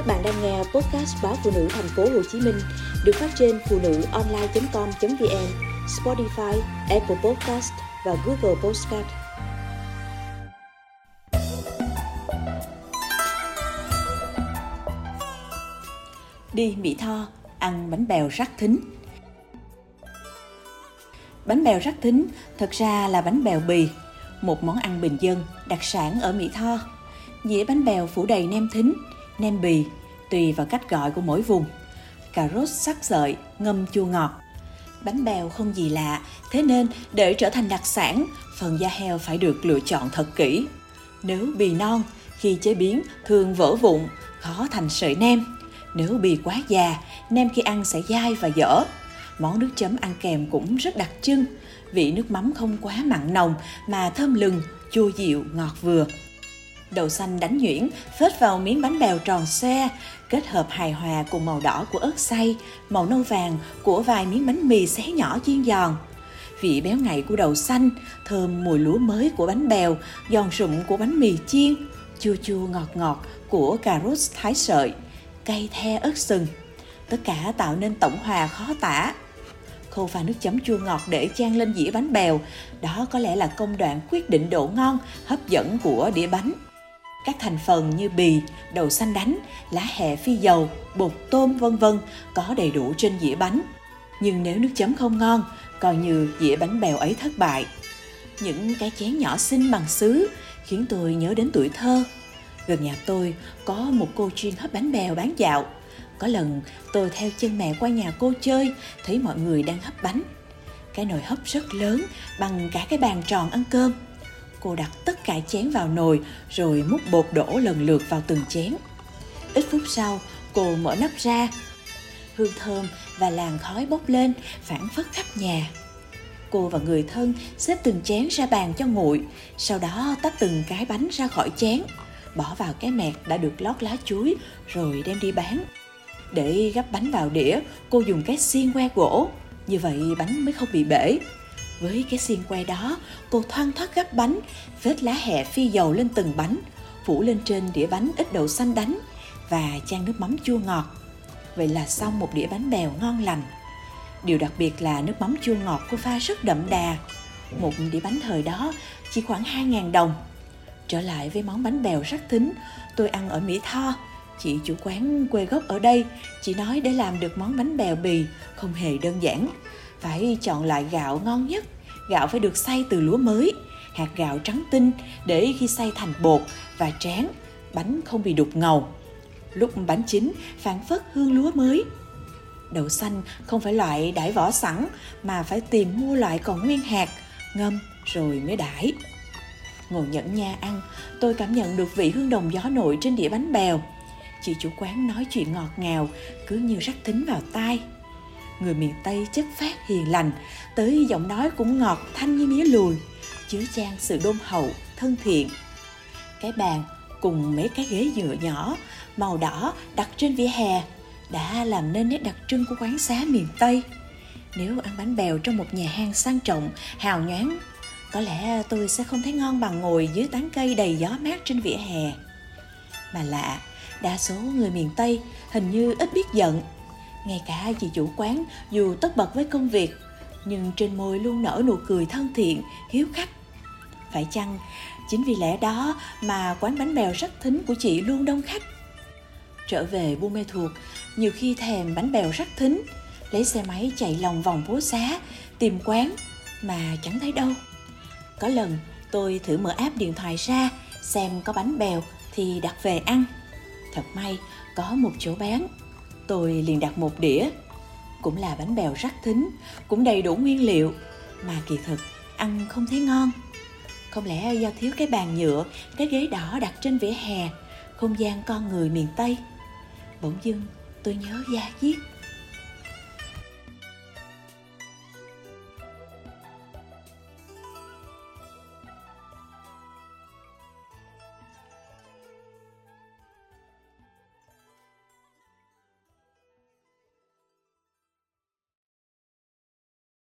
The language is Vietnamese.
Các bạn đang nghe podcast báo phụ nữ thành phố Hồ Chí Minh được phát trên phụ nữ online.com.vn, Spotify, Apple Podcast và Google Podcast. Đi Mỹ Tho, ăn bánh bèo rắc thính. Bánh bèo rắc thính thật ra là bánh bèo bì, một món ăn bình dân đặc sản ở Mỹ Tho. Dĩa bánh bèo phủ đầy nem thính, nem bì, tùy vào cách gọi của mỗi vùng. Cà rốt sắc sợi, ngâm chua ngọt. Bánh bèo không gì lạ, thế nên để trở thành đặc sản, phần da heo phải được lựa chọn thật kỹ. Nếu bì non, khi chế biến thường vỡ vụn, khó thành sợi nem. Nếu bì quá già, nem khi ăn sẽ dai và dở. Món nước chấm ăn kèm cũng rất đặc trưng, vị nước mắm không quá mặn nồng mà thơm lừng, chua dịu, ngọt vừa. Đậu xanh đánh nhuyễn, phết vào miếng bánh bèo tròn xe, kết hợp hài hòa cùng màu đỏ của ớt xay, màu nâu vàng của vài miếng bánh mì xé nhỏ chiên giòn. Vị béo ngậy của đậu xanh, thơm mùi lúa mới của bánh bèo, giòn sụm của bánh mì chiên, chua chua ngọt ngọt của cà rốt thái sợi, cay the ớt sừng. Tất cả tạo nên tổng hòa khó tả. Khâu pha nước chấm chua ngọt để chan lên dĩa bánh bèo, đó có lẽ là công đoạn quyết định độ ngon, hấp dẫn của đĩa bánh. Các thành phần như bì, đậu xanh đánh, lá hẹ phi dầu, bột tôm vân vân có đầy đủ trên dĩa bánh. Nhưng nếu nước chấm không ngon, coi như dĩa bánh bèo ấy thất bại. Những cái chén nhỏ xinh bằng sứ khiến tôi nhớ đến tuổi thơ. Gần nhà tôi có một cô chuyên hấp bánh bèo bán dạo. Có lần tôi theo chân mẹ qua nhà cô chơi, thấy mọi người đang hấp bánh. Cái nồi hấp rất lớn, bằng cả cái bàn tròn ăn cơm cô đặt tất cả chén vào nồi rồi múc bột đổ lần lượt vào từng chén. Ít phút sau, cô mở nắp ra. Hương thơm và làn khói bốc lên phản phất khắp nhà. Cô và người thân xếp từng chén ra bàn cho nguội, sau đó tách từng cái bánh ra khỏi chén, bỏ vào cái mẹt đã được lót lá chuối rồi đem đi bán. Để gắp bánh vào đĩa, cô dùng cái xiên que gỗ, như vậy bánh mới không bị bể. Với cái xiên que đó, cô thoăn thoát gắp bánh, vết lá hẹ phi dầu lên từng bánh, phủ lên trên đĩa bánh ít đậu xanh đánh và chan nước mắm chua ngọt. Vậy là xong một đĩa bánh bèo ngon lành. Điều đặc biệt là nước mắm chua ngọt cô pha rất đậm đà. Một đĩa bánh thời đó chỉ khoảng 2.000 đồng. Trở lại với món bánh bèo rất thính, tôi ăn ở Mỹ Tho. Chị chủ quán quê gốc ở đây, chị nói để làm được món bánh bèo bì không hề đơn giản phải chọn loại gạo ngon nhất. Gạo phải được xay từ lúa mới, hạt gạo trắng tinh để khi xay thành bột và tráng, bánh không bị đục ngầu. Lúc bánh chín, phản phất hương lúa mới. Đậu xanh không phải loại đãi vỏ sẵn, mà phải tìm mua loại còn nguyên hạt, ngâm rồi mới đãi ngồi nhẫn nha ăn, tôi cảm nhận được vị hương đồng gió nội trên đĩa bánh bèo. Chị chủ quán nói chuyện ngọt ngào, cứ như rắc thính vào tai người miền Tây chất phát hiền lành, tới giọng nói cũng ngọt thanh như mía lùi, chứa chan sự đôn hậu, thân thiện. Cái bàn cùng mấy cái ghế dựa nhỏ, màu đỏ đặt trên vỉa hè đã làm nên nét đặc trưng của quán xá miền Tây. Nếu ăn bánh bèo trong một nhà hàng sang trọng, hào nhoáng, có lẽ tôi sẽ không thấy ngon bằng ngồi dưới tán cây đầy gió mát trên vỉa hè. Mà lạ, đa số người miền Tây hình như ít biết giận ngay cả chị chủ quán dù tất bật với công việc, nhưng trên môi luôn nở nụ cười thân thiện, hiếu khách. Phải chăng chính vì lẽ đó mà quán bánh bèo rất thính của chị luôn đông khách? Trở về buôn mê thuộc, nhiều khi thèm bánh bèo rất thính, lấy xe máy chạy lòng vòng phố xá, tìm quán mà chẳng thấy đâu. Có lần tôi thử mở app điện thoại ra, xem có bánh bèo thì đặt về ăn. Thật may có một chỗ bán. Tôi liền đặt một đĩa. Cũng là bánh bèo rắc thính, cũng đầy đủ nguyên liệu, mà kỳ thực ăn không thấy ngon. Không lẽ do thiếu cái bàn nhựa, cái ghế đỏ đặt trên vỉa hè, không gian con người miền Tây? Bỗng dưng tôi nhớ da diết